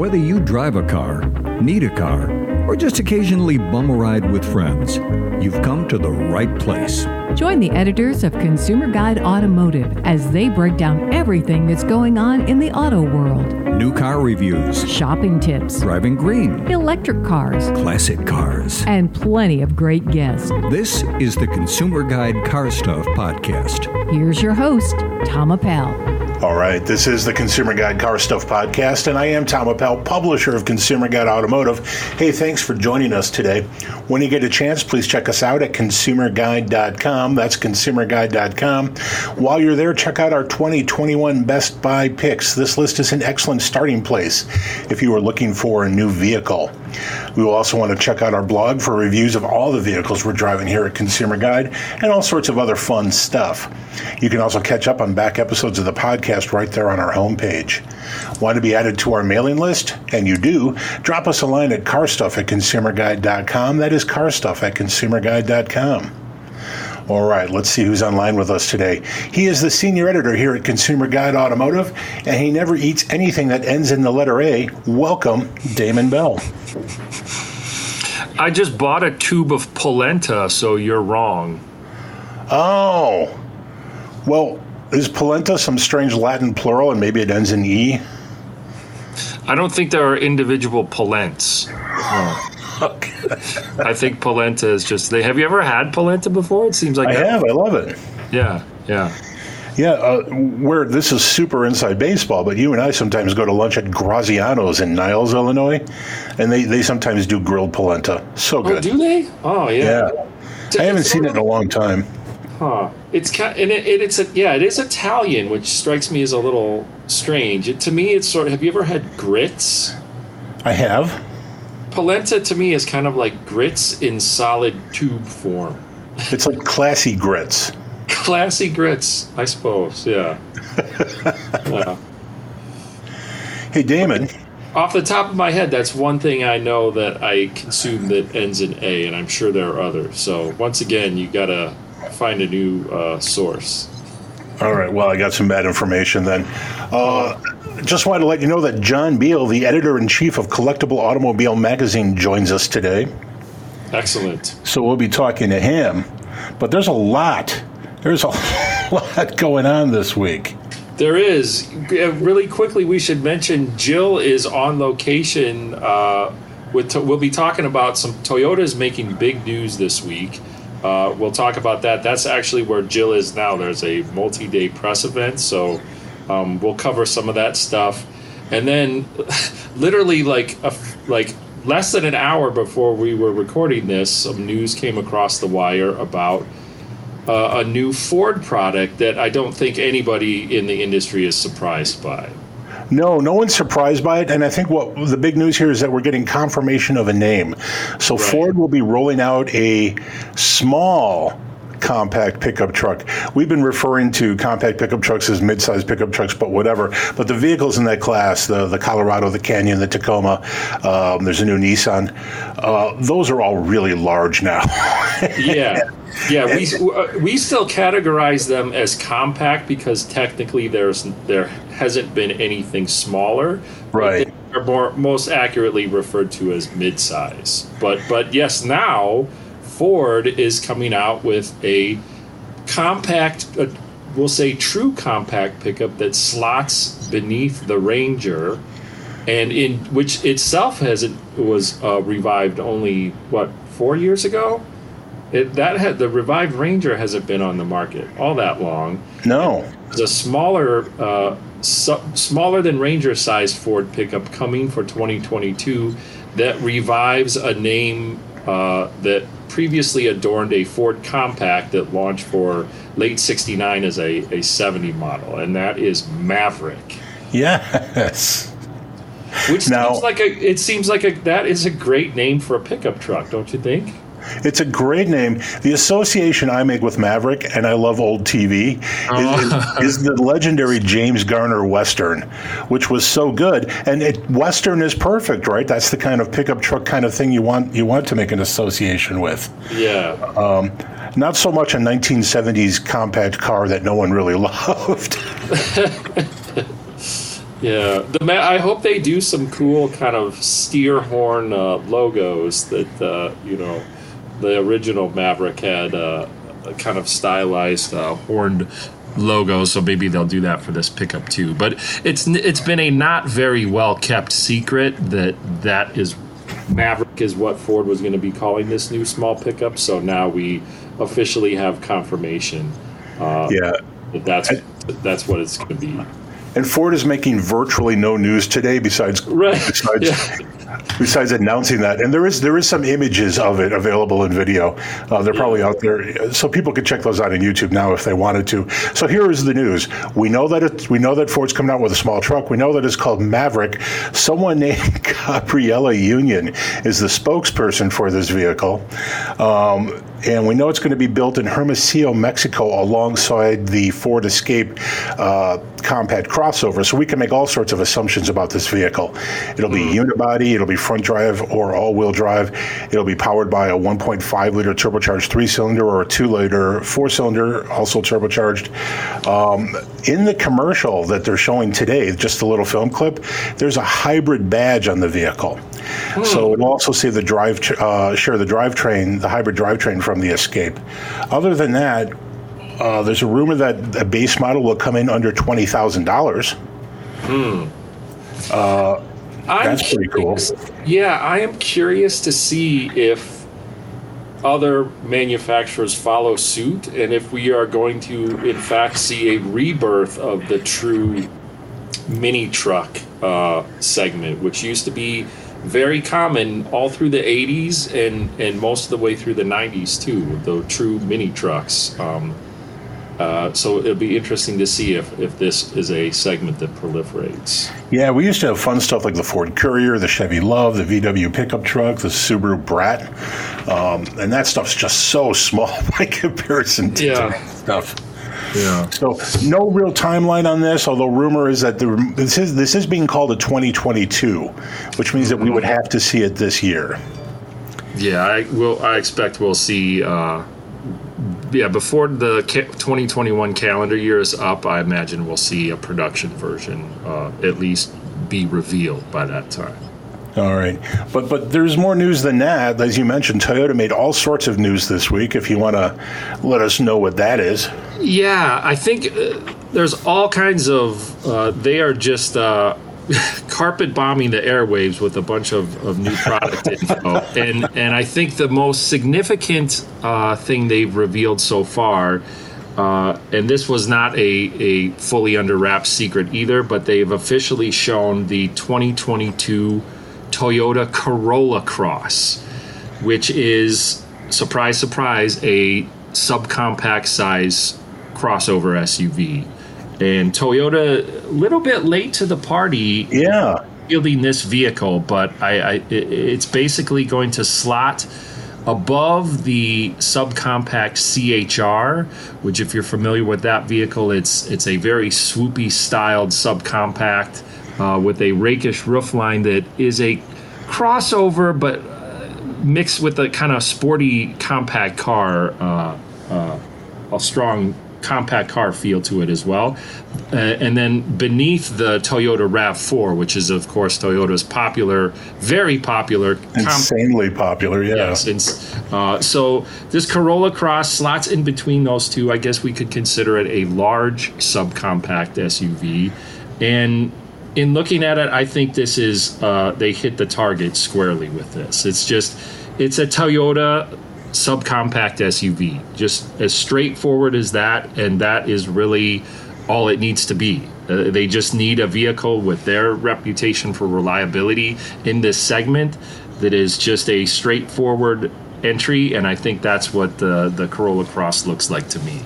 Whether you drive a car, need a car, or just occasionally bum a ride with friends, you've come to the right place. Join the editors of Consumer Guide Automotive as they break down everything that's going on in the auto world New car reviews, shopping tips, driving green, electric cars, classic cars. and plenty of great guests. This is the Consumer Guide Car Stuff Podcast. Here's your host, Tom Appel. All right, this is the Consumer Guide Car Stuff Podcast, and I am Tom Appel, publisher of Consumer Guide Automotive. Hey, thanks for joining us today. When you get a chance, please check us out at consumerguide.com. That's consumerguide.com. While you're there, check out our 2021 Best Buy picks. This list is an excellent starting place if you are looking for a new vehicle. We will also want to check out our blog for reviews of all the vehicles we're driving here at Consumer Guide and all sorts of other fun stuff. You can also catch up on back episodes of the podcast right there on our homepage. Want to be added to our mailing list? And you do, drop us a line at carstuff at consumerguide.com. That is carstuff at consumerguide.com. All right, let's see who's online with us today. He is the senior editor here at Consumer Guide Automotive, and he never eats anything that ends in the letter A. Welcome, Damon Bell. I just bought a tube of polenta, so you're wrong. Oh, well, is polenta some strange Latin plural, and maybe it ends in E? I don't think there are individual polents. Okay. I think polenta is just. They have you ever had polenta before? It seems like I that- have. I love it. Yeah, yeah. Yeah, uh, where this is super inside baseball, but you and I sometimes go to lunch at Graziano's in Niles, Illinois, and they, they sometimes do grilled polenta. So Oh, good. do they? Oh, yeah. yeah. I haven't seen it in a long time. Huh. It's kind, and it, it, it's a, yeah, it is Italian, which strikes me as a little strange. It, to me, it's sort of. Have you ever had grits? I have. Polenta to me is kind of like grits in solid tube form. It's like classy grits. Classy grits, I suppose. Yeah. yeah. Hey, Damon. Off the top of my head, that's one thing I know that I consume that ends in A, and I'm sure there are others. So once again, you gotta find a new uh, source. All right. Well, I got some bad information then. Uh, just wanted to let you know that John Biel, the editor in chief of Collectible Automobile Magazine, joins us today. Excellent. So we'll be talking to him. But there's a lot. There's a lot going on this week. There is really quickly. We should mention Jill is on location. Uh, with we'll be talking about some Toyota's making big news this week. Uh, we'll talk about that. That's actually where Jill is now. There's a multi-day press event, so um, we'll cover some of that stuff. And then, literally, like a, like less than an hour before we were recording this, some news came across the wire about uh, a new Ford product that I don't think anybody in the industry is surprised by. No, no one's surprised by it. And I think what the big news here is that we're getting confirmation of a name. So Right. Ford will be rolling out a small compact pickup truck. We've been referring to compact pickup trucks as mid-sized pickup trucks, but whatever. But the vehicles in that class, the, the Colorado, the Canyon, the Tacoma, um, there's a new Nissan, uh, those are all really large now. Yeah, yeah. We uh, we still categorize them as compact because technically there's there hasn't been anything smaller. Right. they Are more most accurately referred to as midsize. But but yes, now Ford is coming out with a compact. Uh, we'll say true compact pickup that slots beneath the Ranger and in which itself hasn't was uh, revived only what four years ago. It, that had the revived Ranger hasn't been on the market all that long. no. There's a smaller, uh, su- smaller than Ranger size Ford pickup coming for 2022 that revives a name uh, that previously adorned a Ford compact that launched for late 69 as a, a 70 model, and that is Maverick. Yes. Which Now- seems like a it seems like a that is a great name for a pickup truck, don't you think? It's a great name. The association I make with Maverick, and I love old TV, is, is the legendary James Garner Western, which was so good. And it, Western is perfect, right? That's the kind of pickup truck kind of thing you want you want to make an association with. Yeah. Not so much a 1970s compact car that no one really loved. Yeah, the ma- I hope they do some cool kind of steer horn uh, logos that uh, you know the original Maverick had uh, a kind of stylized uh, horned logo. So maybe they'll do that for this pickup too. But it's it's been a not very well kept secret that that is Maverick is what Ford was going to be calling this new small pickup. So now we officially have confirmation. Uh, Yeah. that that's that's what it's going to be. And Ford is making virtually no news today besides Right. besides Yeah. besides announcing that. And there is there is some images of it available in video. Uh, they're probably out there, so people could check those out on YouTube now if they wanted to. So here is the news: we know that it's, we know that Ford's coming out with a small truck. We know that it's called Maverick. Someone named Gabrielle Union is the spokesperson for this vehicle. Um, and we know it's going to be built in Hermosillo, Mexico, alongside the Ford Escape uh, compact crossover. So we can make all sorts of assumptions about this vehicle. It'll be unibody, it'll be front drive or all-wheel drive. It'll be powered by a 1.5 liter turbocharged three-cylinder or a two-liter four-cylinder, also turbocharged. Um, in the commercial that they're showing today, just a little film clip, there's a hybrid badge on the vehicle. So it'll also say the drive, uh, share the drivetrain, the hybrid drivetrain from the Escape. Other than that, uh, there's a rumor that a base model will come in under twenty thousand dollars. I'm That's pretty cool. Yeah, I am curious to see if other manufacturers follow suit and if we are going to, in fact, see a rebirth of the true mini truck uh, segment, which used to be very common all through the 80s and, and most of the way through the 90s, too, the true mini trucks. Um, uh, so it'll be interesting to see if, if this is a segment that proliferates. Yeah, we used to have fun stuff like the Ford Courier, the Chevy Love, the VW pickup truck, the Subaru Brat, um, and that stuff's just so small by comparison to Yeah. stuff. Yeah. So no real timeline on this, although rumor is that the, this is this is being called a 2022, which means that we would have to see it this year. Yeah, I will. I expect we'll see. Uh, yeah, before the ca- 2021 calendar year is up, I imagine we'll see a production version uh, at least be revealed by that time. All right, but but there's more news than that. As you mentioned, Toyota made all sorts of news this week. If you want to let us know what that is, Yeah, I think uh, there's all kinds of. Uh, they are just uh, carpet bombing the airwaves with a bunch of, of new product info, and and I think the most significant uh, thing they've revealed so far. Uh, and this was not a, a fully under wraps secret either, but they've officially shown the 2022 Toyota Corolla Cross, which is, surprise, surprise, a subcompact size crossover SUV. And Toyota, a little bit late to the party, yeah, Building this vehicle, but I, I it's basically going to slot above the subcompact CHR, which if you're familiar with that vehicle, it's it's a very swoopy styled subcompact uh, with a rakish roofline that is a crossover, but uh, mixed with a kind of sporty compact car. Uh, uh, a strong compact car feel to it as well. Uh, and then beneath the Toyota RAV4, which is, of course, Toyota's popular, very popular comp- insanely popular. Yeah, Yes, it's, uh, so this Corolla Cross slots in between those two. I guess we could consider it a large subcompact SUV. And in looking at it, I think this is uh, they hit the target squarely with this. It's just it's a Toyota subcompact SUV, just as straightforward as that, and that is really all it needs to be. Uh, they just need a vehicle with their reputation for reliability in this segment that is just a straightforward entry, and I think that's what the the Corolla Cross looks like to me.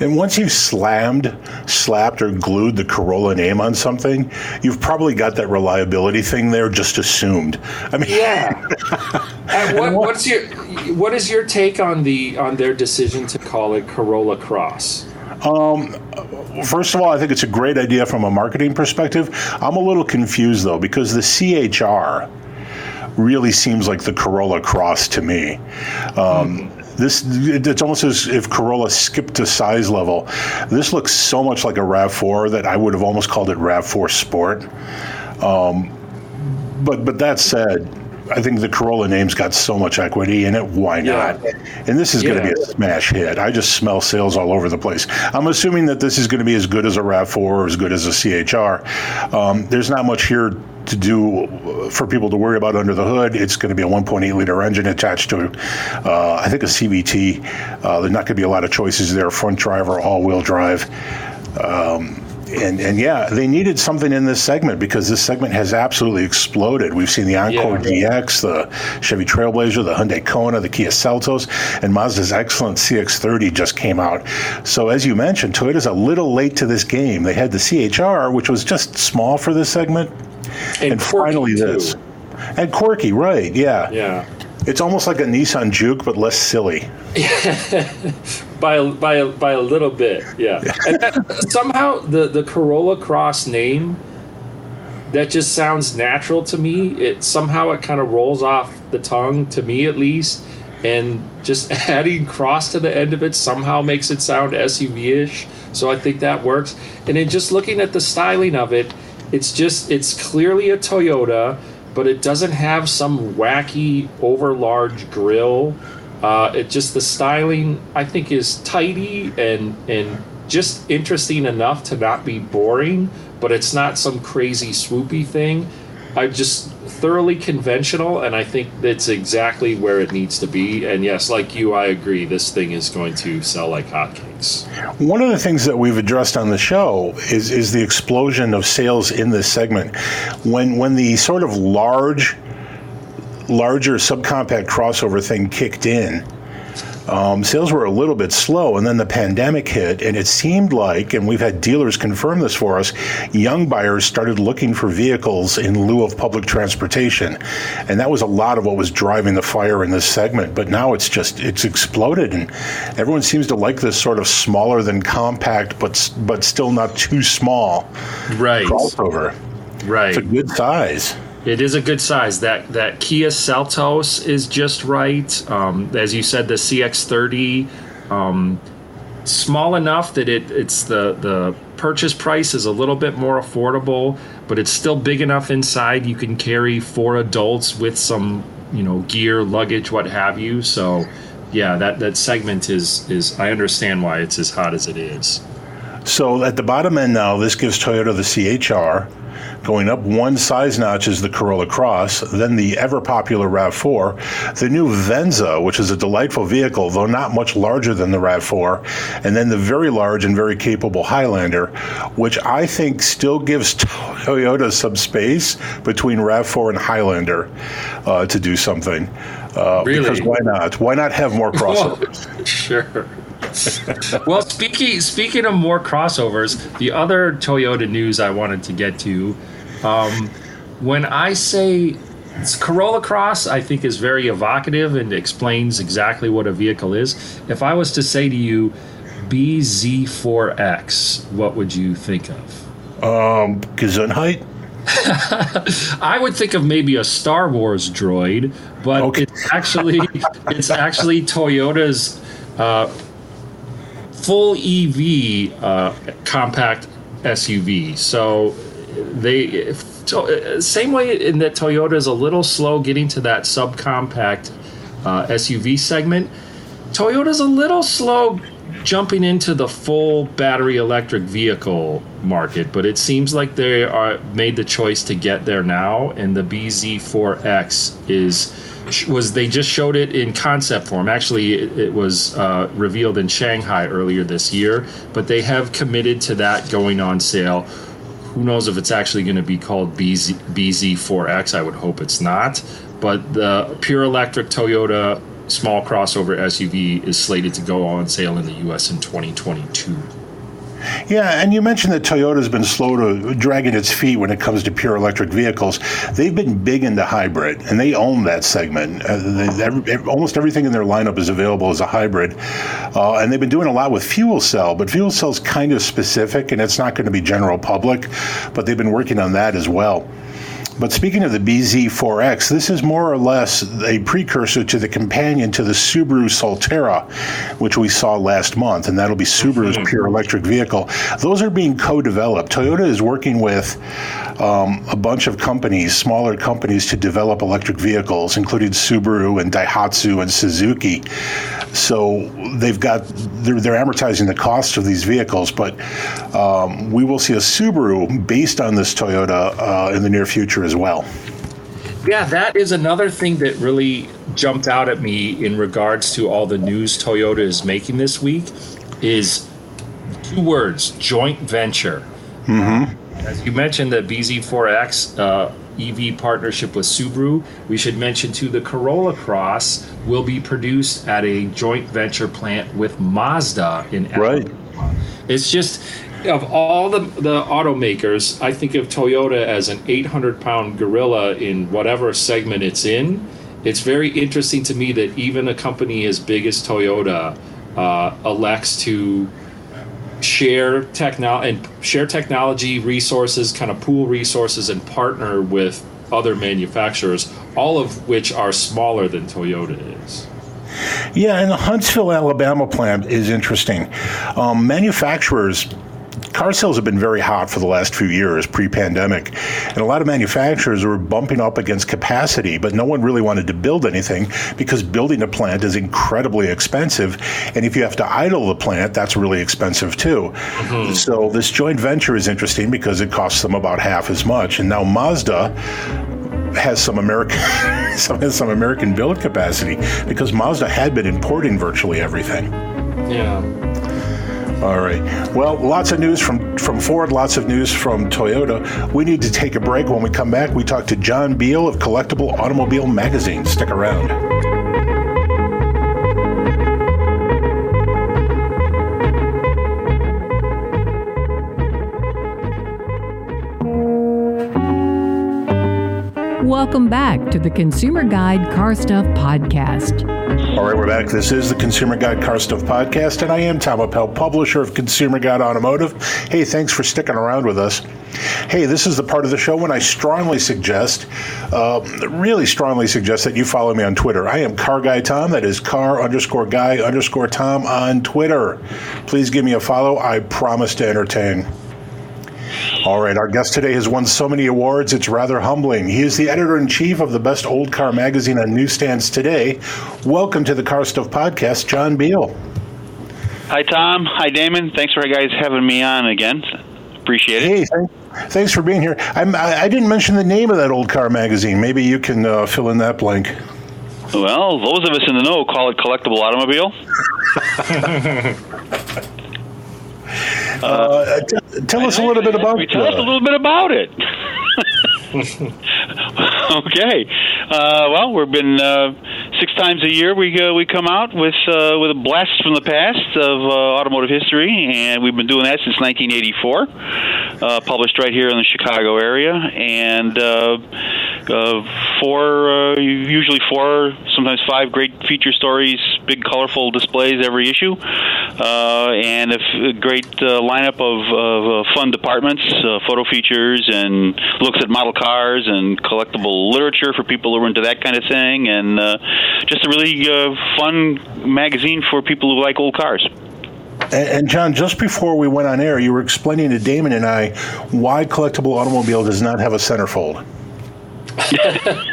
And once you've slammed, slapped, or glued the Corolla name on something, you've probably got that reliability thing there just assumed. I mean, Yeah. what, what's your what is your take on the on their decision to call it Corolla Cross? First of all, I think it's a great idea from a marketing perspective. I'm a little confused though because the CHR really seems like the Corolla Cross to me. Um, This it's almost as if Corolla skipped a size level. This looks so much like a Rav4 that I would have almost called it Rav4 Sport. Um, but but that said, I think the Corolla name's got so much equity in it. Why not? Yeah. And this is going to be a smash hit. I just smell sales all over the place. I'm assuming that this is going to be as good as a Rav4 or as good as a CHR. Um, there's not much here to do for people to worry about under the hood. It's going to be a 1.8 liter engine attached to, uh, I think, a CVT. Uh, there's not going to be a lot of choices there. Front driver, all wheel drive. Um, and and yeah, they needed something in this segment because this segment has absolutely exploded. We've seen the Encore yeah. GX, the Chevy Trailblazer, the Hyundai Kona, the Kia Seltos, and Mazda's excellent CX-30 just came out. So as you mentioned, Toyota's a little late to this game. They had the CHR, which was just small for this segment, and, and finally too. this. And quirky, right? Yeah. Yeah. It's almost like a Nissan Juke, but less silly. by a, by a, by a little bit, yeah. and that, somehow the the Corolla Cross name that just sounds natural to me. It somehow it kind of rolls off the tongue to me at least, and just adding cross to the end of it somehow makes it sound SUV-ish. So I think that works. And then just looking at the styling of it, it's just it's clearly a Toyota but it doesn't have some wacky over large grill. Uh, it just the styling I think is tidy and and just interesting enough to not be boring, but it's not some crazy swoopy thing. I just thoroughly conventional, and I think that's exactly where it needs to be. And yes, like you, I agree. This thing is going to sell like hotcakes. One of the things that we've addressed on the show is is the explosion of sales in this segment. When when the sort of large, larger subcompact crossover thing kicked in um, sales were a little bit slow, and then the pandemic hit, and it seemed like, and we've had dealers confirm this for us, young buyers started looking for vehicles in lieu of public transportation, and that was a lot of what was driving the fire in this segment. But now it's just it's exploded, and everyone seems to like this sort of smaller than compact, but but still not too small right crossover. Right, it's a good size. It is a good size. That that Kia Seltos is just right. Um, as you said, the CX30, um, small enough that it it's the the purchase price is a little bit more affordable, but it's still big enough inside. You can carry four adults with some you know gear, luggage, what have you. So yeah, that that segment is is I understand why it's as hot as it is. So at the bottom end now, this gives Toyota the CHR Going up one size notch is the Corolla Cross, then the ever popular RAV4, the new Venza, which is a delightful vehicle, though not much larger than the RAV4, and then the very large and very capable Highlander, which I think still gives Toyota some space between RAV4 and Highlander uh, to do something. Uh, really? Because why not? Why not have more crossovers? sure. well, speaking speaking of more crossovers, the other Toyota news I wanted to get to um, when I say Corolla Cross, I think is very evocative and explains exactly what a vehicle is. If I was to say to you BZ4X, what would you think of? Um, Gesundheit. I would think of maybe a Star Wars droid, but okay. it's actually it's actually Toyota's uh, full EV uh, compact SUV. So they same way in that Toyota is a little slow getting to that subcompact uh, SUV segment. Toyota's a little slow jumping into the full battery electric vehicle market, but it seems like they are made the choice to get there now, and the BZ4X is was they just showed it in concept form. Actually, it, it was uh, revealed in Shanghai earlier this year, but they have committed to that going on sale who knows if it's actually going to be called BZ, BZ4X? I would hope it's not. But the pure electric Toyota small crossover SUV is slated to go on sale in the U.S. in 2022. Yeah, and you mentioned that Toyota's been slow to dragging its feet when it comes to pure electric vehicles. They've been big into hybrid, and they own that segment. Uh, every, almost everything in their lineup is available as a hybrid, uh, and they've been doing a lot with fuel cell. But fuel cell's kind of specific, and it's not going to be general public. But they've been working on that as well. But speaking of the BZ4X, this is more or less a precursor to the companion to the Subaru Solterra, which we saw last month, and that'll be Subaru's pure electric vehicle. Those are being co developed. Toyota is working with um, a bunch of companies, smaller companies, to develop electric vehicles, including Subaru and Daihatsu and Suzuki. So they've got, they're, they're amortizing the cost of these vehicles, but um, we will see a Subaru based on this Toyota uh, in the near future as well. Yeah, that is another thing that really jumped out at me in regards to all the news Toyota is making this week is two words joint venture. Mm-hmm. As you mentioned, the BZ4X uh, EV partnership with Subaru, we should mention too the Corolla Cross will be produced at a joint venture plant with Mazda in Right. It's just of all the the automakers, I think of Toyota as an 800 pound gorilla in whatever segment it's in. It's very interesting to me that even a company as big as Toyota uh, elects to share techno and share technology resources, kind of pool resources, and partner with other manufacturers, all of which are smaller than Toyota is. Yeah, and the Huntsville, Alabama plant is interesting. Um, manufacturers car sales have been very hot for the last few years pre-pandemic and a lot of manufacturers were bumping up against capacity but no one really wanted to build anything because building a plant is incredibly expensive and if you have to idle the plant that's really expensive too mm-hmm. so this joint venture is interesting because it costs them about half as much and now mazda has some American some has some American build capacity because Mazda had been importing virtually everything. Yeah. All right. Well, lots of news from from Ford, lots of news from Toyota. We need to take a break. When we come back, we talk to John Biel of Collectible Automobile Magazine. Stick around. Welcome back to the Consumer Guide Car Stuff Podcast. All right, we're back. This is the Consumer Guide Car Stuff Podcast, and I am Tom Appel, publisher of Consumer Guide Automotive. Hey, thanks for sticking around with us. Hey, this is the part of the show when I strongly suggest, uh, really strongly suggest that you follow me on Twitter. I am Car Guy Tom. That is car underscore guy underscore Tom on Twitter. Please give me a follow. I promise to entertain. All right, our guest today has won so many awards, it's rather humbling. He is the editor in chief of the best old car magazine on newsstands today. Welcome to the Car Stuff Podcast, John Biel. Hi, Tom. Hi, Damon. Thanks for guys having me on again. Appreciate it. Hey, thanks for being here. I'm, I, I didn't mention the name of that old car magazine. Maybe you can uh, fill in that blank. Well, those of us in the know call it Collectible Automobile. Uh, t- tell us a little bit about. It. Tell us a uh, little bit about it. okay. Uh, well, we've been uh, six times a year. We uh, we come out with uh, with a blast from the past of uh, automotive history, and we've been doing that since 1984. Uh, published right here in the Chicago area, and uh, four, usually four, sometimes five great feature stories, big colorful displays every issue, and a, f- a great lineup of, of fun departments, photo features, and looks at model cars and collectible literature for people who are into that kind of thing, and just a really uh, fun magazine for people who like old cars. and, and John, just before we went on air, you were explaining to Damon and I why Collectible Automobile does not have a centerfold.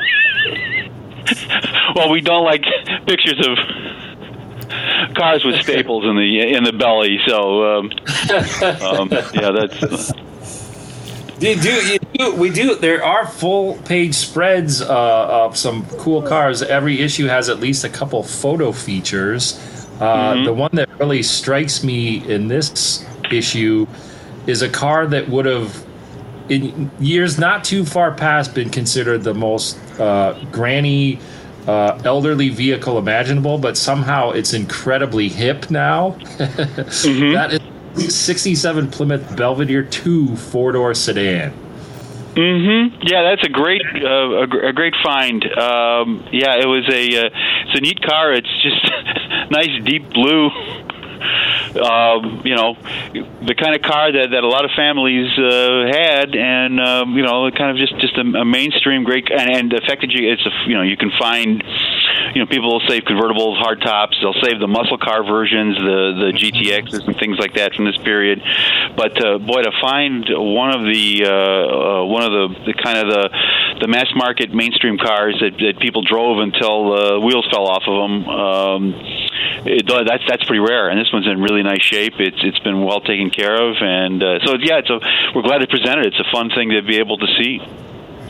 Well, we don't like pictures of cars with staples in the in the belly, so um, um, yeah, that's. You do, you do, we do. There are full page spreads uh, of some cool cars. Every issue has at least a couple photo features. Uh, The one that really strikes me in this issue is a car that would have, in years not too far past, been considered the most uh, granny, uh, elderly vehicle imaginable, but somehow it's incredibly hip now. That is 67 Plymouth Belvedere 2 four door sedan. hmm Yeah, that's a great uh, a, a great find. Um, yeah, it was a uh, it's a neat car. It's just nice deep blue. Um, you know, the kind of car that, that a lot of families uh, had, and um, you know, kind of just just a, a mainstream great. And, and the fact that you it's a you know you can find you know, people will save convertibles, hard tops. They'll save the muscle car versions, the the GTXs and things like that from this period. But uh, boy, to find one of the uh, uh, one of the, the kind of the the mass market mainstream cars that, that people drove until uh, wheels fell off of them. Um, it, that's that's pretty rare, and this one's in really nice shape. It's it's been well taken care of, and uh, so yeah, it's a, we're glad to present it. It's a fun thing to be able to see.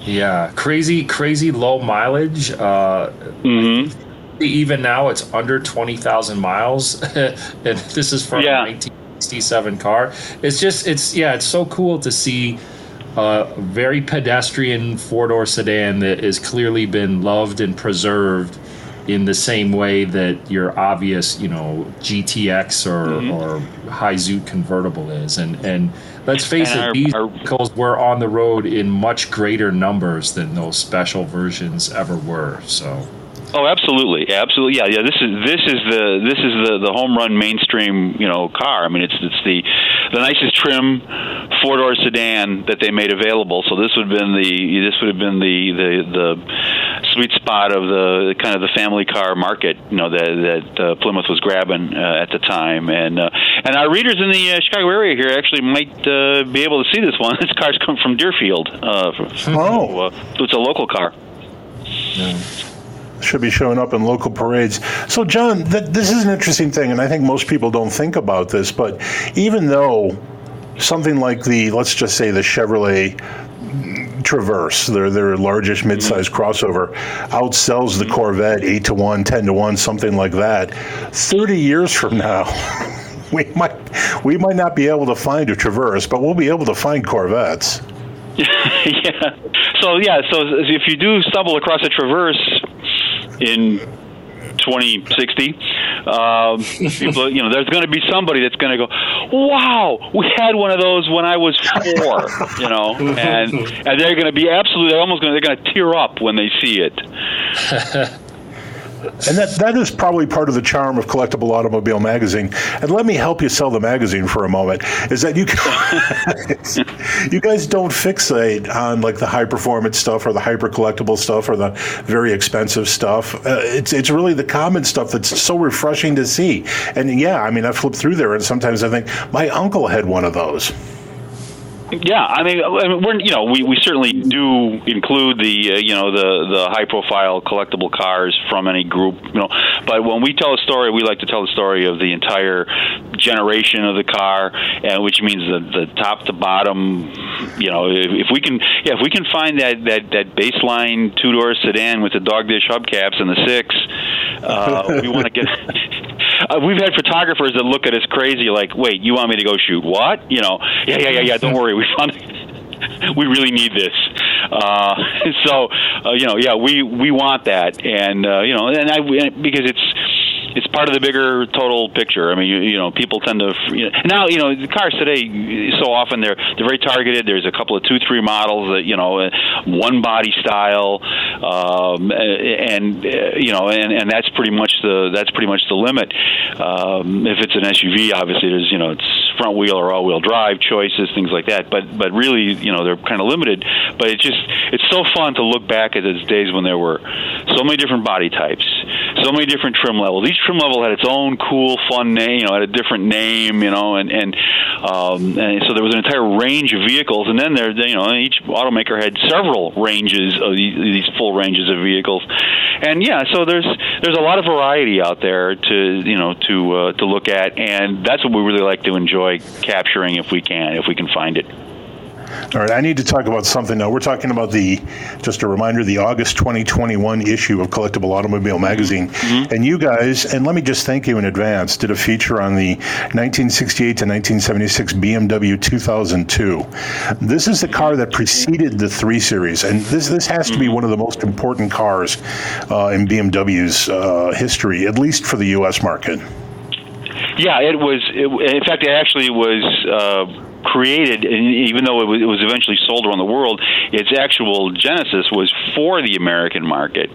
Yeah, crazy, crazy low mileage. Uh, mm-hmm. Even now, it's under twenty thousand miles, and this is from yeah. a nineteen sixty-seven car. It's just, it's yeah, it's so cool to see a very pedestrian four-door sedan that has clearly been loved and preserved in the same way that your obvious, you know, GTX or mm-hmm. or high zoot convertible is, and and let's face and it, our, these our, vehicles were on the road in much greater numbers than those special versions ever were. So. Oh, absolutely, absolutely, yeah, yeah. This is this is the this is the the home run mainstream you know car. I mean, it's it's the the nicest trim four door sedan that they made available. So this would have been the this would have been the the the sweet spot of the kind of the family car market. You know that that uh, Plymouth was grabbing uh, at the time, and uh, and our readers in the uh, Chicago area here actually might uh, be able to see this one. This car's come from Deerfield. Uh, oh, so it's a local car. Yeah should be showing up in local parades. So, John, th- this is an interesting thing, and I think most people don't think about this, but even though something like the, let's just say the Chevrolet Traverse, their their largest midsize mm-hmm. crossover, outsells the Corvette eight to one, 10 to one, something like that. Thirty years from now, we might we might not be able to find a Traverse, but we'll be able to find Corvettes. yeah. So yeah. So if you do stumble across a Traverse in 2060, um, people, you know, there's going to be somebody that's going to go, "Wow, we had one of those when I was four, you know, and and they're going to be absolutely, almost going, they're going to tear up when they see it. And that, that is probably part of the charm of Collectible Automobile Magazine. And let me help you sell the magazine for a moment. Is that you guys, you guys don't fixate on like the high performance stuff or the hyper collectible stuff or the very expensive stuff. Uh, it's it's really the common stuff that's so refreshing to see. And yeah, I mean, I flip through there and sometimes I think my uncle had one of those. Yeah, I mean, we're you know we, we certainly do include the uh, you know the the high profile collectible cars from any group you know, but when we tell a story, we like to tell the story of the entire generation of the car, and which means the the top to bottom. You know, if, if we can yeah if we can find that that that baseline two door sedan with the dog dish hubcaps and the six, uh, we want to get. Uh, we've had photographers that look at us crazy, like, "Wait, you want me to go shoot what?" You know, yeah, yeah, yeah, yeah. Don't worry, we found. we really need this. Uh, so, uh, you know, yeah, we we want that, and uh, you know, and I because it's it's part of the bigger total picture. I mean, you, you know, people tend to you know, now. You know, the cars today so often they're they're very targeted. There's a couple of two three models that you know, one body style, um, and you know, and, and that's pretty much the that's pretty much the limit. Um, if it's an SUV, obviously there's you know it's front wheel or all wheel drive choices, things like that. But but really, you know, they're kind of limited. But it's just it's so fun to look back at those days when there were so many different body types, so many different trim levels. Each trim level had its own cool, fun name. You know, had a different name. You know, and and, um, and so there was an entire range of vehicles. And then there, you know, each automaker had several ranges of these, these full ranges of vehicles. And yeah, so there's there's a lot of variety out there to you know to uh, to look at, and that's what we really like to enjoy capturing if we can, if we can find it. All right, I need to talk about something now. We're talking about the, just a reminder, the August 2021 issue of Collectible Automobile Magazine. Mm-hmm. And you guys, and let me just thank you in advance, did a feature on the 1968 to 1976 BMW 2002. This is the car that preceded the 3 Series, and this, this has to be mm-hmm. one of the most important cars uh, in BMW's uh, history, at least for the U.S. market. Yeah, it was. It, in fact, it actually was. Uh, created, and even though it was, it was eventually sold around the world, its actual genesis was for the American market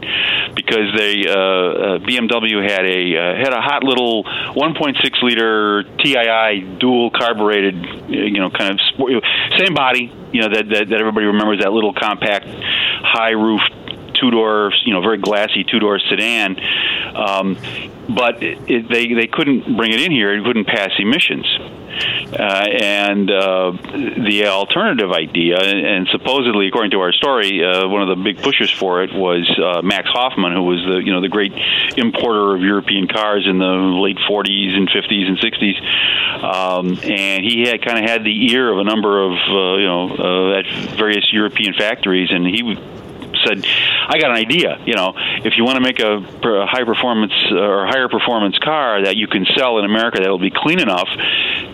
because they uh, uh, BMW had a uh, had a hot little 1.6 liter TII dual carbureted, you know, kind of sport, same body, you know, that, that that everybody remembers that little compact high roof two door, you know, very glassy two door sedan. Um, but it, it, they they couldn't bring it in here; it couldn't pass emissions. Uh, and uh, the alternative idea, and supposedly, according to our story, uh, one of the big pushers for it was uh, Max Hoffman, who was the you know the great importer of European cars in the late 40s and 50s and 60s, um, and he had kind of had the ear of a number of uh, you know uh, at various European factories, and he said, "I got an idea. You know, if you want to make a, high performance uh, or higher performance car that you can sell in America that will be clean enough,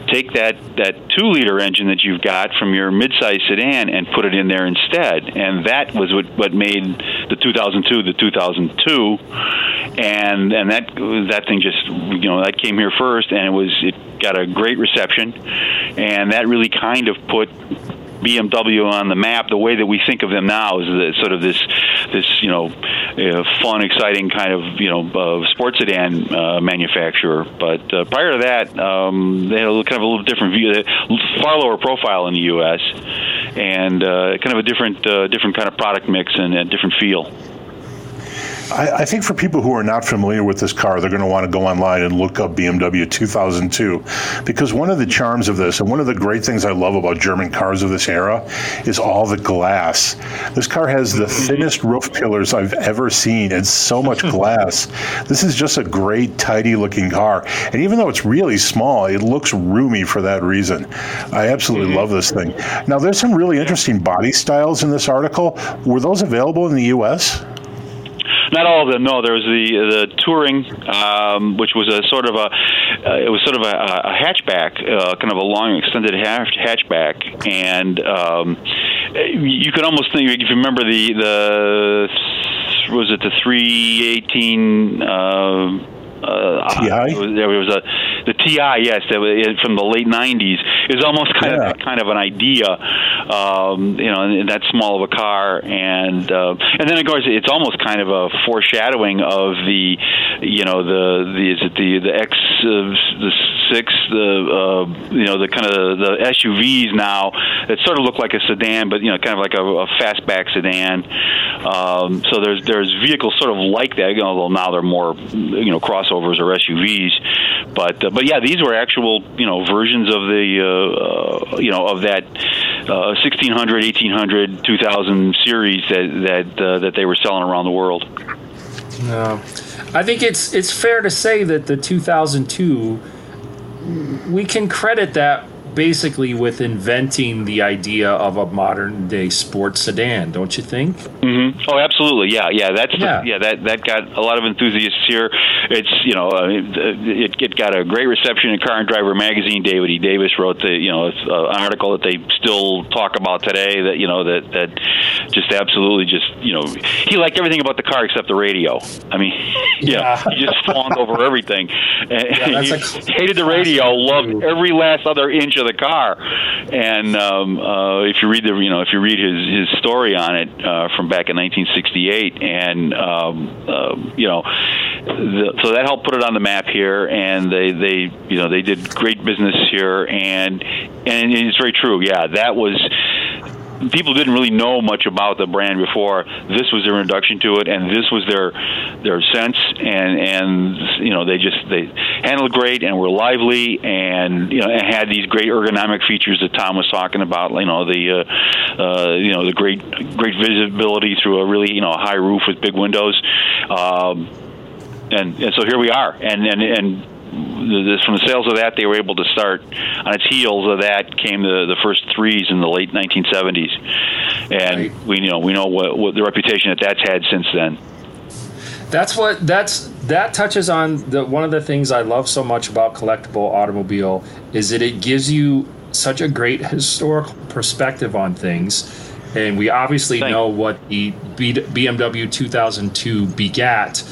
take that that two liter engine that you've got from your midsize sedan and put it in there instead." And that was what what made the 2002 the 2002, and and that that thing just you know that came here first, and it was it got a great reception, and that really kind of put BMW on the map the way that we think of them now is the, sort of this this you know uh, fun, exciting kind of you know uh, sports sedan uh, manufacturer. But uh, prior to that, um, they had a kind of a little different view, far lower profile in the U.S. and uh, kind of a different uh, different kind of product mix and a different feel. I, I, think for people who are not familiar with this car, they're going to want to go online and look up BMW 2002 because one of the charms of this and one of the great things I love about German cars of this era is all the glass. This car has the thinnest roof pillars I've ever seen and so much glass. this is just a great, tidy looking car. And even though it's really small, it looks roomy for that reason. I absolutely mm-hmm. love this thing. Now, there's some really interesting body styles in this article. Were those available in the U.S.? Not all of them. No, there was the the touring, um, which was a sort of a uh, it was sort of a, a hatchback, uh, kind of a long extended hatch, hatchback, and um, you could almost think if you remember the the was it the three eighteen. Uh, uh, TI. There was, was a the TI, yes, that was from the late '90s. Is almost kind yeah. of kind of an idea, um, you know, in that small of a car, and uh, and then of course it's almost kind of a foreshadowing of the, you know, the the is it the the X uh, the six the uh, you know the kind of the SUVs now that sort of look like a sedan, but you know, kind of like a, a fastback sedan. Um, so there's there's vehicles sort of like that, although now they're more you know crossovers or SUVs. But uh, but yeah, these were actual you know versions of the uh, uh you know of that uh, 1600, 1800, 2000 series that that uh, that they were selling around the world. No, I think it's it's fair to say that the 2002 we can credit that basically with inventing the idea of a modern day sports sedan, don't you think? Mm-hmm. Oh, absolutely. Yeah, yeah. That's yeah. The, yeah. That that got a lot of enthusiasts here. It's you know uh, it, it got a great reception in Car and Driver magazine. David E. Davis wrote the you know uh, an article that they still talk about today. That you know that that just absolutely just you know he liked everything about the car except the radio. I mean, yeah, he just fawned over everything. Yeah, he hated the radio, loved every last other inch of of the car. And um, uh, if you read the, you know, if you read his his story on it uh, from back in 1968, and um, uh, you know, the, so that helped put it on the map here. And they they you know they did great business here, and and it's very true. Yeah, that was people didn't really know much about the brand before. This was their introduction to it, and this was their their sense, and and you know they just they handled great and were lively, and you know and had these great ergonomic features that Tom was talking about. You know the uh, uh, you know the great great visibility through a really you know high roof with big windows. Um, and, and so here we are, and and and from the sales of that, they were able to start on its heels of that came the the first threes in the late 1970s, and right. we you know we know what, what the reputation that that's had since then. That's what that's that touches on the one of the things I love so much about collectible automobile is that it gives you such a great historical perspective on things. And we obviously Thank know what the BMW 2002 begat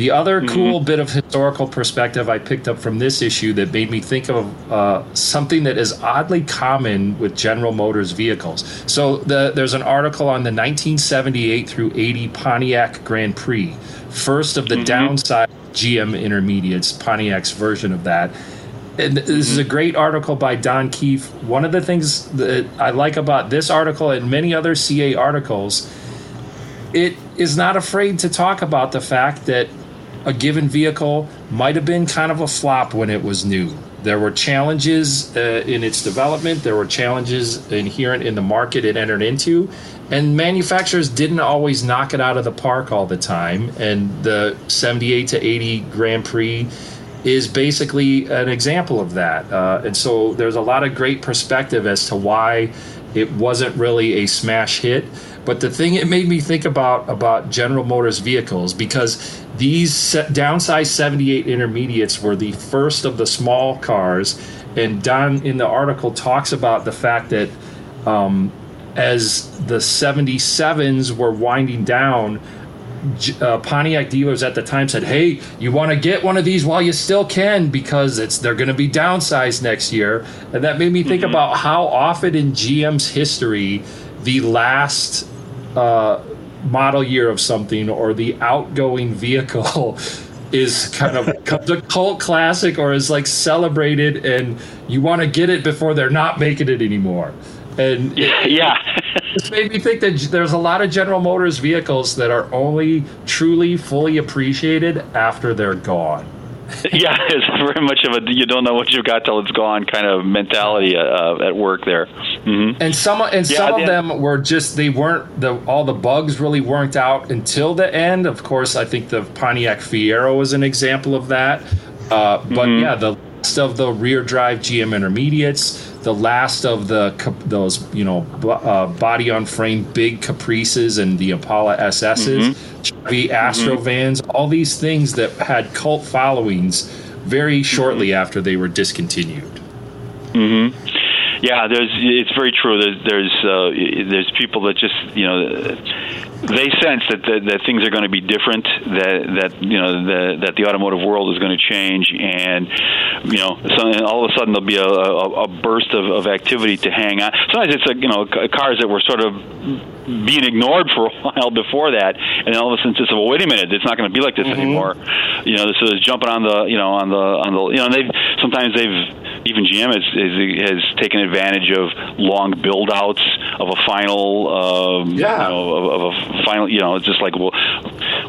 The other mm-hmm. cool bit of historical perspective I picked up from this issue that made me think of uh, something that is oddly common with General Motors vehicles. So the, there's an article on the 1978 through 80 Pontiac Grand Prix, first of the mm-hmm. downside GM intermediates, Pontiac's version of that. And this is a mm-hmm. great article by Don Keefe. One of the things that I like about this article and many other CA articles, it is not afraid to talk about the fact that a given vehicle might have been kind of a flop when it was new. There were challenges uh, in its development, there were challenges inherent in the market it entered into, and manufacturers didn't always knock it out of the park all the time. And the 78 to 80 Grand Prix is basically an example of that. Uh, and so there's a lot of great perspective as to why it wasn't really a smash hit. But the thing it made me think about about General Motors vehicles because these downsized 78 intermediates were the first of the small cars, and Don in the article talks about the fact that um, as the 77s were winding down, uh, Pontiac dealers at the time said, "Hey, you want to get one of these while you still can because it's they're going to be downsized next year." And that made me think mm-hmm. about how often in GM's history the last uh, model year of something or the outgoing vehicle is kind of becomes a cult classic or is like celebrated, and you want to get it before they're not making it anymore. And it, yeah, it made me think that there's a lot of General Motors vehicles that are only truly fully appreciated after they're gone. yeah, it's very much of a you don't know what you've got till it's gone kind of mentality uh, at work there. Mm-hmm. And some and yeah, some of them were just they weren't the all the bugs really weren't out until the end. Of course, I think the Pontiac Fiero is an example of that. Uh, but mm-hmm. yeah, the last of the rear drive GM intermediates the last of the those you know uh, body on frame big Caprices and the Impala SSs, mm-hmm. Chevy Astro mm-hmm. vans, all these things that had cult followings very shortly mm-hmm. after they were discontinued. Mm-hmm. Yeah, there's it's very true. There's there's uh, there's people that just you know they sense that, that, that things are going to be different, that that you know the, that the automotive world is going to change, and you know, so, all of a sudden there'll be a, a, a burst of, of activity to hang on. Sometimes it's like you know cars that were sort of being ignored for a while before that, and all of a sudden it's well, wait a minute, it's not going to be like this mm-hmm. anymore. You know, this is jumping on the you know on the on the you know they've sometimes they've even GM has, has, has taken advantage of long build outs of a final, um, yeah. you know, of, of, a final, you know, it's just like, well,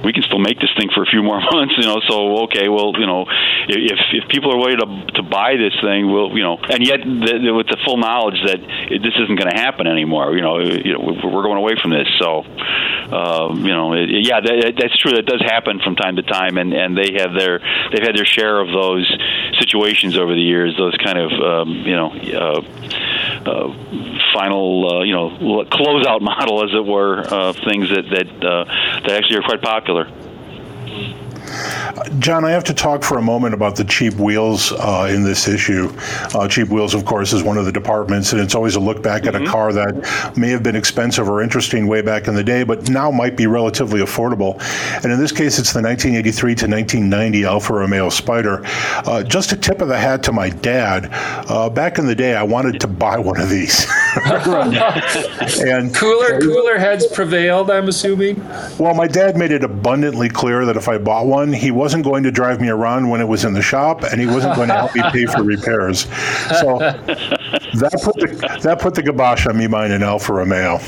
we can still make this thing for a few more months, you know, so, okay, well, you know, if, if people are willing to, to buy this thing, we'll, you know, and yet the, the, with the full knowledge that it, this isn't going to happen anymore, you know, you know, we're going away from this. So, uh, you know, it, yeah, that, that's true. That does happen from time to time, and, and they have their, they've had their share of those situations over the years, those kind of um, you know uh, uh, final uh, you know closeout model, as it were, uh, things that that uh, that actually are quite popular. John, I have to talk for a moment about the cheap wheels uh, in this issue. Uh, cheap wheels, of course, is one of the departments, and it's always a look back at mm-hmm. a car that may have been expensive or interesting way back in the day, but now might be relatively affordable. And in this case, it's the 1983 to 1990 Alfa Romeo Spider. Uh, just a tip of the hat to my dad. Uh, back in the day, I wanted to buy one of these. and cooler, cooler heads prevailed. I'm assuming. Well, my dad made it abundantly clear that if I bought one, he wasn't going to drive me around when it was in the shop, and he wasn't going to help me pay for repairs. So that put the, that put the kibosh on me buying an Alfa Romeo.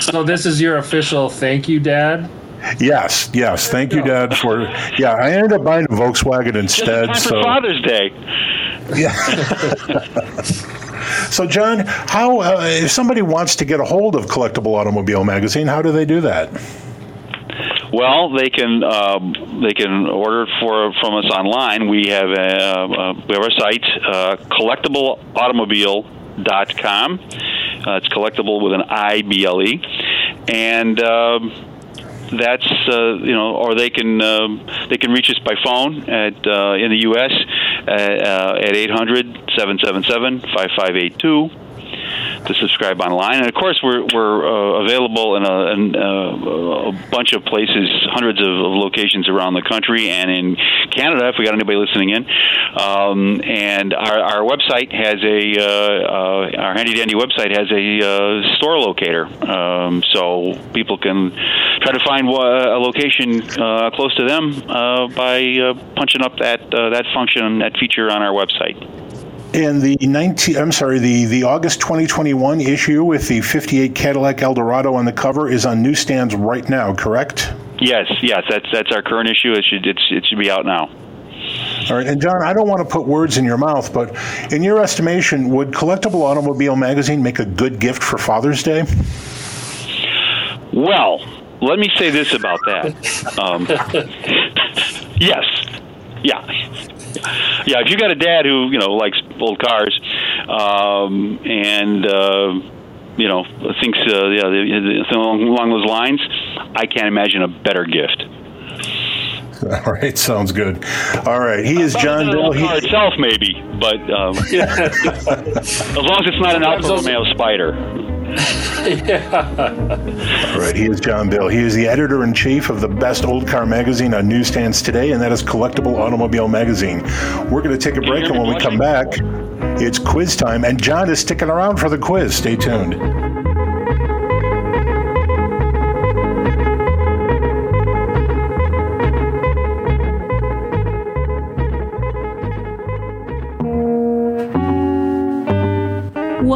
so this is your official thank you, Dad. Yes, yes. Thank you, Dad. For yeah, I ended up buying a Volkswagen instead. Just so Father's Day. Yeah. so, John, how uh, if somebody wants to get a hold of Collectible Automobile Magazine, how do they do that? Well, they can um, they can order for from us online. We have a, uh, we have our site uh, collectibleautomobile.com. Uh, it's collectible with an I B L E, and. Um, that's uh, you know, or they can um, they can reach us by phone at uh, in the U.S. Uh, at 800 777 5582 to subscribe online. And of course, we're we're uh, available in, a, in a, a, bunch of places, hundreds of, of, locations around the country and in Canada. If we got anybody listening in, um, and our, our website has a uh, uh, our handy dandy website has a uh, store locator, um, so people can try to find a location uh, close to them by punching up that that function that feature on our website. And the 19, I'm sorry, the, the August 2021 issue with the 58 Cadillac Eldorado on the cover is on newsstands right now, correct? Yes, yes, that's that's our current issue. It should it should be out now. All right, and John, I don't want to put words in your mouth, but in your estimation, would Collectible Automobile Magazine make a good gift for Father's Day? Well, let me say this about that. Um, yes, yeah, yeah. If you got a dad who you know likes old cars, um, and uh, you know thinks uh, yeah, along, along those lines, I can't imagine a better gift. All right, sounds good. All right, he is John Biel. He itself, maybe, but um, as long as it's not an Alfa Romeo Spider. Yeah. All right, he is John Biel. He is the editor in chief of the best old car magazine on newsstands today, and that is Collectible Automobile Magazine. We're going to take a break, and when we come back, it's quiz time, and John is sticking around for the quiz. Stay tuned.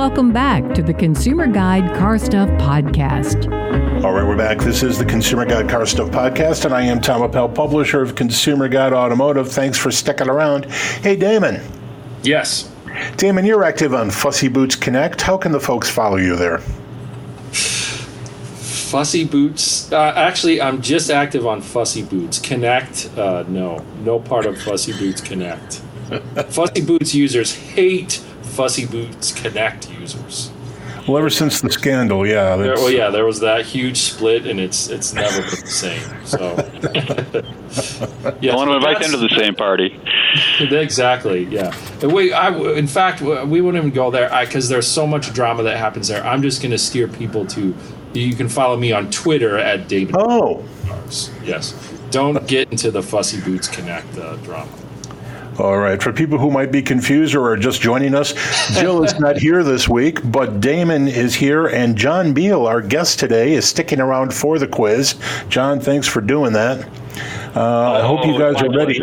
Welcome back to the Consumer Guide Car Stuff Podcast. All right, we're back. This is the Consumer Guide Car Stuff Podcast, and I am Tom Appel, publisher of Consumer Guide Automotive. Thanks for sticking around. Hey, Damon. Yes. Damon, you're active on Fussy Boots Connect. How can the folks follow you there? Fussy Boots. Uh, actually, I'm just active on Fussy Boots Connect. Uh, no, no part of Fussy Boots Connect. Fussy Boots users hate Fussy Boots Connect users. Well, ever since the scandal, yeah. There, well, yeah, there was that huge split, and it's it's never been the same. So, yeah, I want to invite them to the same party. exactly. Yeah. And we, I, in fact, we wouldn't even go there because there's so much drama that happens there. I'm just going to steer people to. You can follow me on Twitter at David. Oh. Yes. Don't get into the Fussy Boots Connect uh, drama. All right. For people who might be confused or are just joining us, Jill is not here this week, but Damon is here, and John Biel, our guest today, is sticking around for the quiz. John, thanks for doing that. Uh, oh, I hope you guys are ready.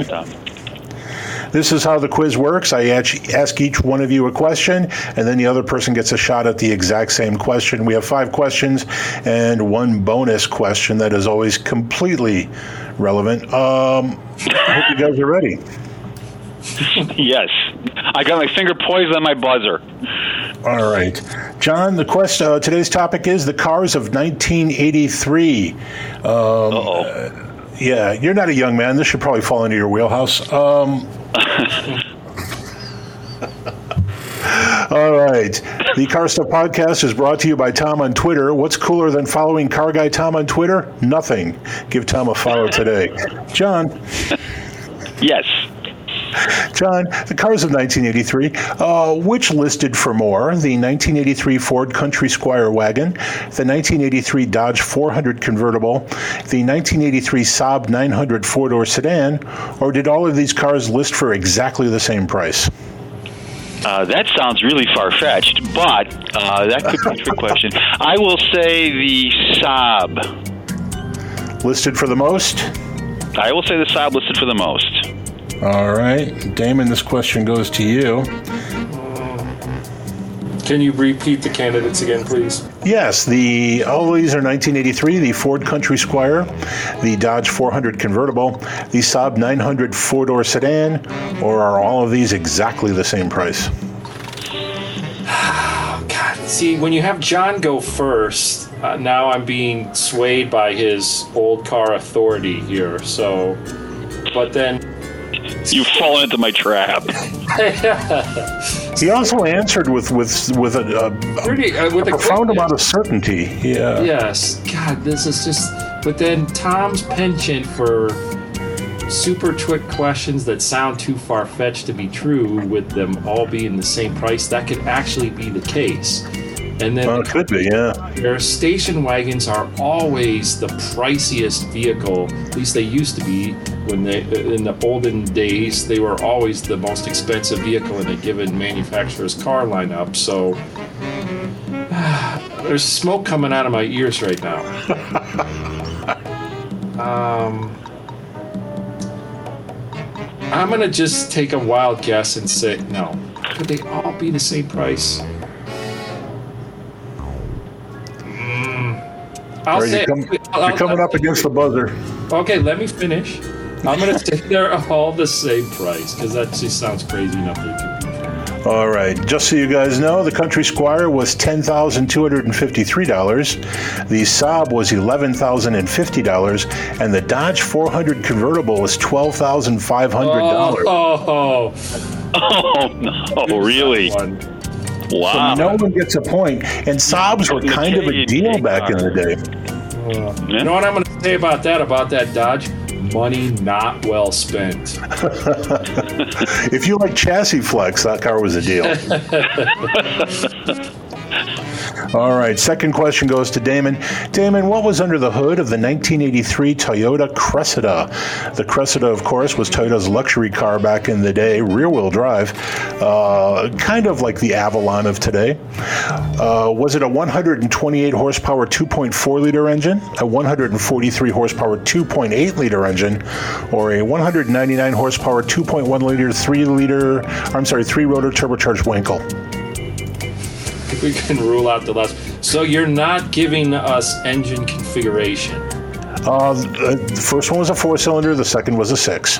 This is how the quiz works. I ask each one of you a question, and then the other person gets a shot at the exact same question. We have five questions and one bonus question that is always completely relevant. Um, I hope you guys are ready. yes. I got my finger poised on my buzzer. All right. John, the quest uh, today's topic is the cars of 1983. Um, oh yeah, you're not a young man. This should probably fall into your wheelhouse. Um, all right. The Car Stuff Podcast is brought to you by Tom on Twitter. What's cooler than following Car Guy Tom on Twitter? Nothing. Give Tom a follow today. John. Yes. John, the cars of 1983, uh, which listed for more the 1983 Ford Country Squire wagon, the 1983 Dodge 400 convertible, the 1983 Saab 900 four door sedan, or did all of these cars list for exactly the same price? Uh, that sounds really far fetched, but uh, that could be a trick question. I will say the Saab. Listed for the most? I will say the Saab listed for the most. All right. Damon, this question goes to you. Can you repeat the candidates again, please? Yes, the all these are 1983. The Ford Country Squire, the Dodge 400 convertible, the Saab 900 four-door sedan, or are all of these exactly the same price? God, see, when you have John go first, uh, now I'm being swayed by his old car authority here. So, but then You've fallen into my trap. he also answered with with with a, a, Pretty, uh, with a profound amount of certainty. Yeah. Yes. God, this is just. But then Tom's penchant for super trick questions that sound too far fetched to be true, with them all being the same price, that could actually be the case. And then Well, it could be, yeah. their station wagons are always the priciest vehicle. At least they used to be when they in the olden days. They were always the most expensive vehicle in a given manufacturer's car lineup. So there's smoke coming out of my ears right now. um, I'm gonna just take a wild guess and say no. Could they all be the same price? Mm, I'll All right, say. you're, come- I'll- you're coming up against the buzzer. Okay, let me finish. I'm gonna say they're all the same price because that just sounds crazy enough. They could be. All right. Just so you guys know, the Country Squire was ten thousand two hundred and fifty-three dollars. The Saab was eleven thousand and fifty dollars, and the Dodge 400 convertible was twelve thousand five hundred dollars. Oh, Oh oh, no! Really? One. Wow. No one gets a point, and Saabs were kind of a deal back in the day. You know what I'm gonna say about that? About that Dodge? Money not well spent. If you like chassis flex, that car was a deal. All right, second question goes to Damon. Damon, what was under the hood of the 1983 Toyota Cressida? The Cressida, of course, was Toyota's luxury car back in the day, rear wheel drive, uh, kind of like the Avalon of today. Uh, was it a 128 horsepower 2.4 liter engine, a 143 horsepower 2.8 liter engine, or a 199 horsepower 2.1 liter 3 liter, I'm sorry, 3 rotor turbocharged Wankel? we can rule out the last. So you're not giving us engine configuration. Uh, the first one was a four cylinder, the second was a six.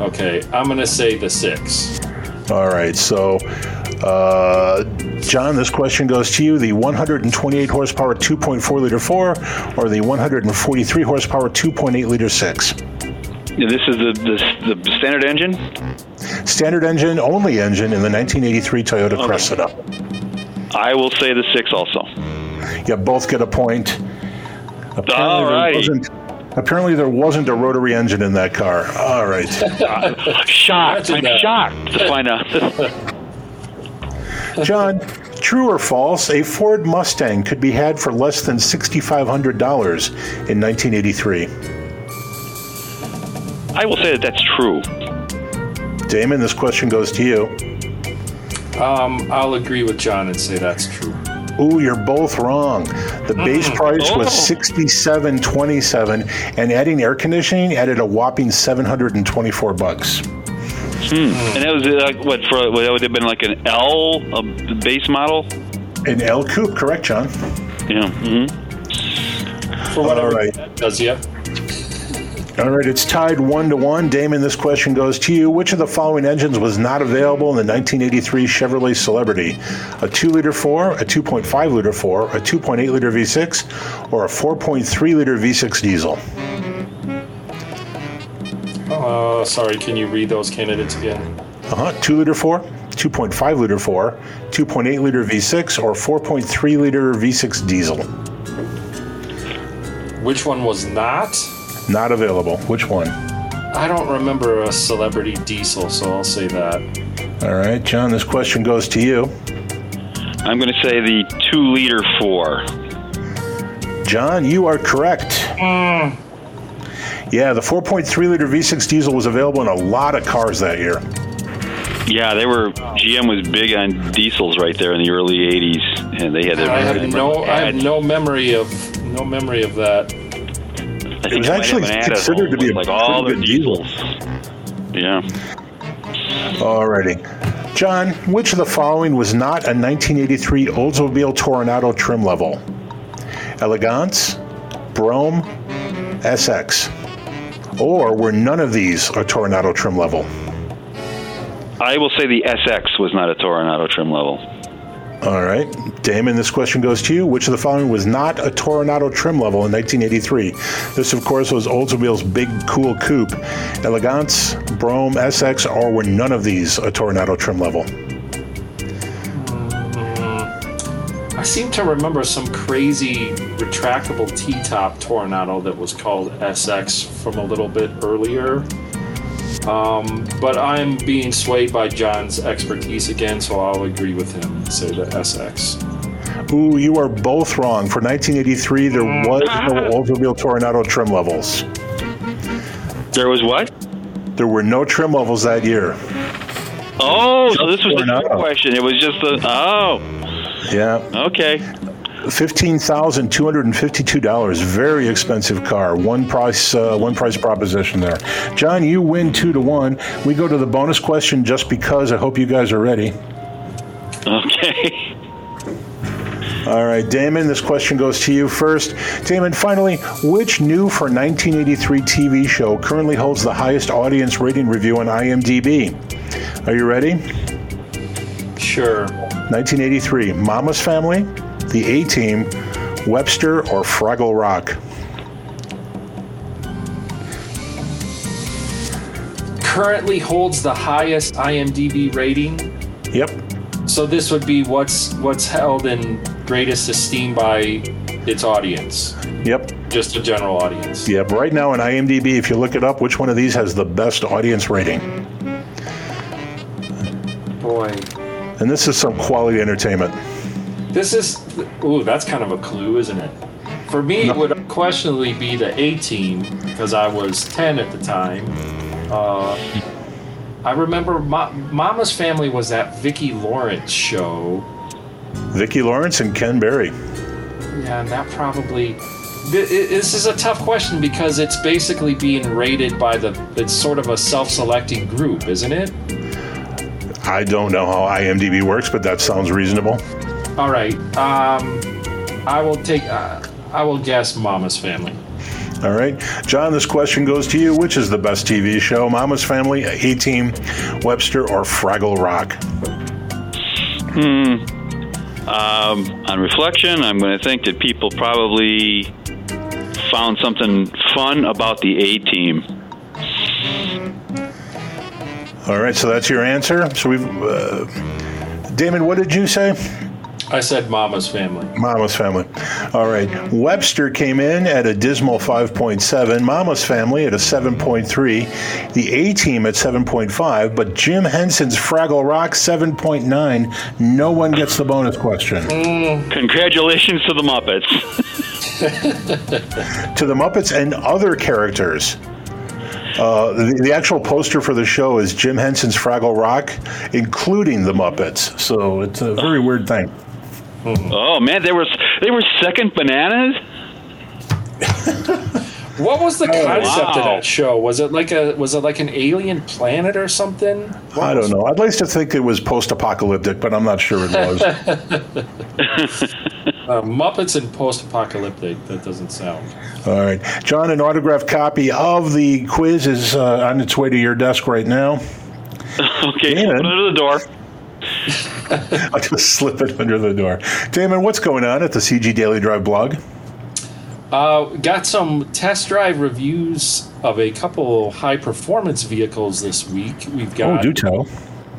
Okay, I'm going to say the six. All right, so uh, John, this question goes to you the 128 horsepower 2.4 liter 4 or the 143 horsepower 2.8 liter 6? This is the, the the standard engine. Standard engine, only engine in the 1983 Toyota Cressida. I will say the six also. You both get a point. Apparently, All there wasn't. Apparently, there wasn't a rotary engine in that car. All right. Shocked. I'm that. shocked to find out. John, true or false, a Ford Mustang could be had for less than $6,500 in 1983. I will say that that's true. Damon, this question goes to you. Um, I'll agree with John and say that's true. Ooh, you're both wrong. The base price was Oh. 67.27 and adding air conditioning added a whopping 724 bucks. Hmm. And that was uh, like what for? What, that would have been like an L a base model. An L coupe, correct, John? Yeah. hmm For whatever All right. that does you. All right, it's tied one to one. Damon, this question goes to you. Which of the following engines was not available in the 1983 Chevrolet Celebrity? A 2 liter 4, a 2.5 liter 4, a 2.8 liter V6, or a 4.3 liter V6 diesel? Uh, sorry, can you read those candidates again? Uh huh. 2 liter 4, 2.5 liter 4, 2.8 liter V6, or 4.3 liter V6 diesel? Which one was not? Not available. Which one? I don't remember a celebrity diesel, so I'll say that. All right, John, this question goes to you. I'm going to say the two liter four. John, you are correct. Hmm. Yeah, the 4.3 liter V6 diesel was available in a lot of cars that year. Yeah, they were. GM was big on diesels right there in the early '80s, and they had. their I have very no, I have no memory of no memory of that. I It was actually have an ad at considered to be a like all good diesel. diesels. Yeah. Alrighty. John, which of the following was not a 1983 Oldsmobile Toronado trim level? Elegance, Brougham, SX. Or were none of these a Toronado trim level? I will say the SX was not a Toronado trim level. All right. Damon, this question goes to you. Which of the following was not a Toronado trim level in 1983? This, of course, was Oldsmobile's big, cool coupe. Elegance, Brougham, SX, or were none of these a Toronado trim level? I seem to remember some crazy retractable T-top Toronado that was called SX from a little bit earlier. Um, but I'm being swayed by John's expertise again, so I'll agree with him say the SX. Ooh, you are both wrong. For 1983, there was no Oldsmobile Toronado trim levels. There was what? There were no trim levels that year. Oh, so this was the Coronado. trick question. It was just the. Oh, Yeah, okay. fifteen thousand two hundred and fifty-two dollars. Very expensive car. One price, uh, one price proposition there. John, you win two to one. We go to the bonus question just because. I hope you guys are ready. Okay. All right, Damon, this question goes to you first. Damon, finally, which new for 1983 TV show currently holds the highest audience rating review on IMDb? Are you ready? Sure. 1983, Mama's Family, The A Team, Webster, or Fraggle Rock? Currently holds the highest IMDb rating. Yep. So this would be what's what's held in greatest esteem by its audience, Yep. just a general audience. Yep. Right now on IMDb, if you look it up, which one of these has the best audience rating? Boy, And this is some quality entertainment. this is ooh, that's kind of a clue, isn't it? For me, it would questionably be the A Team because I was ten at the time. Uh, I remember Ma- Mama's Family was that Vicki Lawrence show. Vicki Lawrence and Ken Berry. Yeah, and that probably. This is a tough question because it's basically being rated by the. It's sort of a self-selecting group, isn't it? I don't know how IMDb works, but that sounds reasonable. All right. Um, I will take. Uh, I will guess Mama's Family. All right. John, this question goes to you. Which is the best TV show? Mama's Family, A Team, Webster, or Fraggle Rock? Um, on reflection, I'm going to think that people probably found something fun about the A team. All right, so that's your answer. So we've. Uh, Damon, what did you say? I said Mama's Family. Mama's Family. All right. Webster came in at a dismal 5.7. Mama's Family at a 7.3. The A Team at 7.5. But Jim Henson's Fraggle Rock 7.9. No one gets the bonus question. Congratulations to the Muppets. to the Muppets and other characters. Uh, the, the actual poster for the show is Jim Henson's Fraggle Rock, including the Muppets. So it's a very weird thing. oh man, they were they were second bananas. What was the concept of wow. that show? Was it like a was it like an alien planet or something? What I don't know. I'd like to think it was post-apocalyptic, but I'm not sure it was. Uh, Muppets and post-apocalyptic. That doesn't sound. All right, John, an autographed copy of the quiz is uh, on its way to your desk right now. Okay, Damon. put it under the door. I'll just slip it under the door. Damon, what's going on at the CG Daily Drive blog? Uh, got some test drive reviews of a couple high performance vehicles this week. We've got. Oh, got do tell.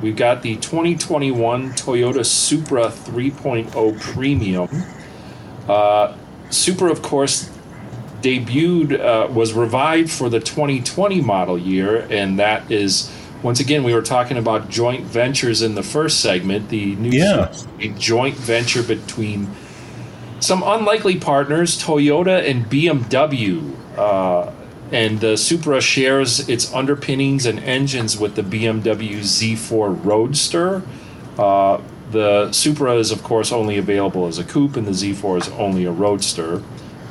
we've got the 2021 Toyota Supra 3.0 Premium. Uh, Supra, of course, debuted uh, was revived for the 2020 model year, and that is once again we were talking about joint ventures in the first segment. The new Yeah. a joint venture between some unlikely partners, Toyota and BMW. Uh, and the Supra shares its underpinnings and engines with the BMW Z4 Roadster. Uh, the Supra is, of course, only available as a coupe, and the Z4 is only a Roadster.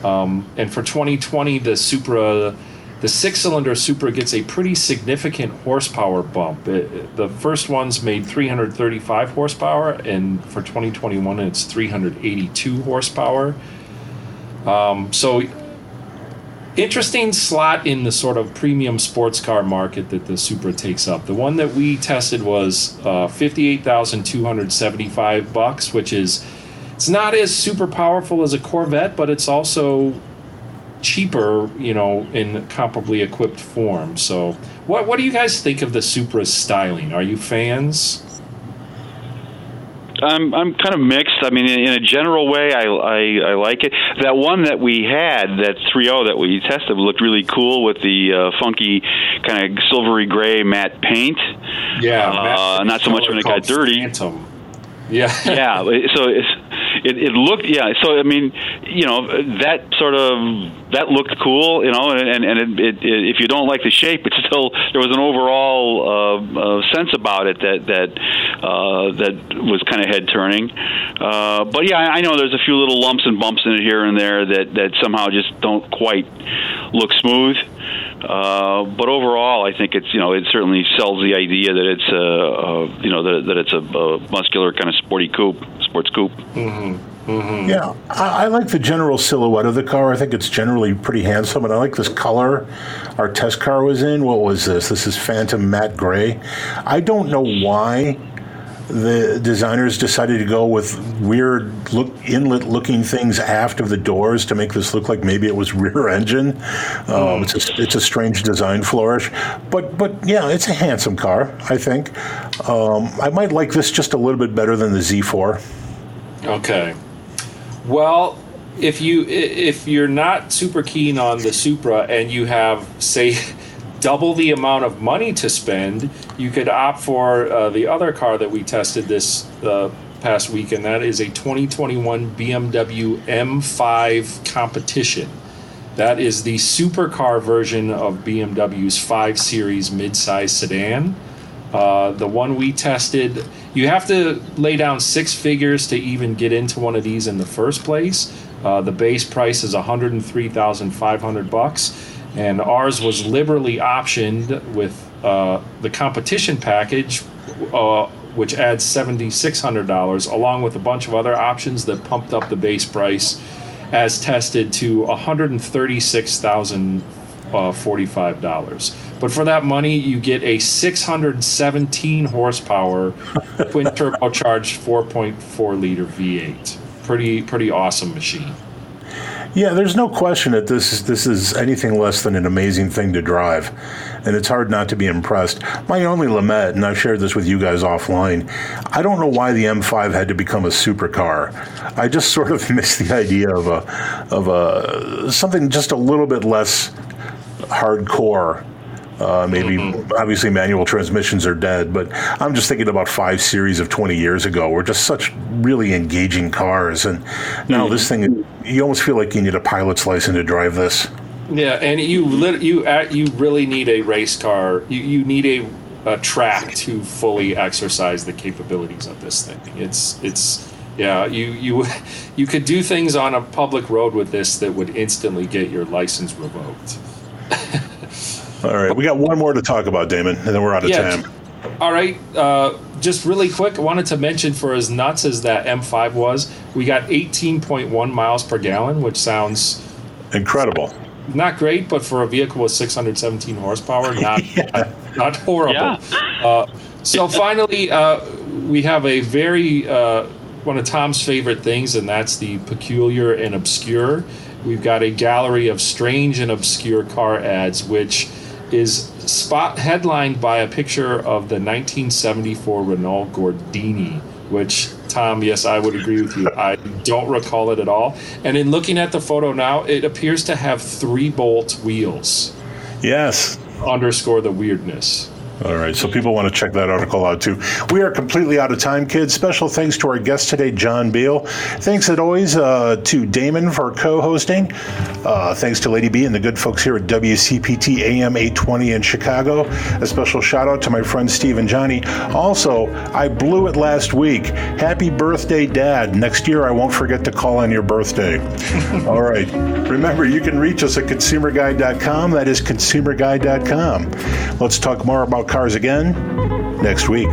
Um, and for 2020, the Supra, the six-cylinder Supra gets a pretty significant horsepower bump. It- the first one's made 335 horsepower, and for 2021, it's 382 horsepower. Um, so interesting slot in the sort of premium sports car market that the Supra takes up. The one that we tested was uh, 58,275 bucks, which is it's not as super powerful as a Corvette, but it's also cheaper, you know, in comparably equipped form. So, what what do you guys think of the Supra's styling? Are you fans? I'm I'm kind of mixed. I mean, in, in a general way, I, I I like it. That one that we had, that 3.0 that we tested, looked really cool with the uh, funky kind of silvery gray matte paint. Yeah, Uh, not so much when it got dirty. Phantom. Yeah. yeah. So it's, it, it looked yeah. So I mean, you know, that sort of that looked cool, you know, and and it, it, if you don't like the shape, it's still there was an overall uh, uh, sense about it that that uh, that was kind of head turning. Uh, but yeah, I know there's a few little lumps and bumps in it here and there that that somehow just don't quite look smooth. Uh, but overall, I think it's you know it certainly sells the idea that it's a, a you know that, that it's a, a, muscular kind of sporty coupe, sports coupe. Mm-hmm. Mm-hmm. Yeah, I, I, like the general silhouette of the car. I think it's generally pretty handsome, and I like this color. Our test car was in. What was this? This is Phantom Matte Gray. I don't know why the designers decided to go with weird look inlet looking things aft of the doors to make this look like maybe it was rear engine. Um, it's a it's a strange design flourish, but but yeah, it's a handsome car. I think um, I might like this just a little bit better than the Z4. Okay, well. If you if you're not super keen on the Supra and you have say double the amount of money to spend, you could opt for uh, the other car that we tested this uh, past week, and that is a 2021 BMW M5 Competition. That is the supercar version of BMW's 5 Series midsize sedan. Uh, the one we tested, you have to lay down six figures to even get into one of these in the first place. Uh, the base price is 103,500 bucks, and ours was liberally optioned with uh, the competition package, uh, which adds $7,600, along with a bunch of other options that pumped up the base price as tested to 136,000 uh, forty five dollars. But for that money, you get a six hundred seventeen horsepower twin turbocharged four point four liter V eight. Pretty pretty awesome machine. Yeah, there's no question that this is this is anything less than an amazing thing to drive, and it's hard not to be impressed. My only lament, and I've shared this with you guys offline, I don't know why the M5 had to become a supercar. I just sort of miss the idea of a of a something just a little bit less hardcore uh, maybe mm-hmm. obviously manual transmissions are dead, but I'm just thinking about five series of 20 years ago were just such really engaging cars, and now mm-hmm. this thing you almost feel like you need a pilot's license to drive this. Yeah, and you you you really need a race car. You you need a, a track to fully exercise the capabilities of this thing. It's it's yeah, you you you could do things on a public road with this that would instantly get your license revoked. All right, we got one more to talk about, Damon, and then we're out of yeah, time. All right, uh, just really quick, I wanted to mention for as nuts as that M5 was, we got 18.1 miles per gallon, which sounds incredible. Not great, but for a vehicle with 617 horsepower, not yeah. not, not, horrible. Yeah. Uh, so finally, uh, we have a very uh, one of Tom's favorite things, and that's the peculiar and obscure. We've got a gallery of strange and obscure car ads, which is spot headlined by a picture of the 1974 Renault Gordini, which Tom, yes, I would agree with you. I don't recall it at all. And in looking at the photo now, it appears to have three bolt wheels. Yes. Underscore the weirdness. All right, so people want to check that article out too. We are completely out of time, kids. Special thanks to our guest today, John Biel. Thanks, as always, uh, to Damon for co hosting. Uh, thanks to Lady B and the good folks here at WCPT AM 820 in Chicago. A special shout out to my friends Steve and Johnny. Also, I blew it last week. Happy birthday, Dad. Next year, I won't forget to call on your birthday. All right. Remember, you can reach us at consumerguide.com. That is consumerguide.com. Let's talk more about cars again next week.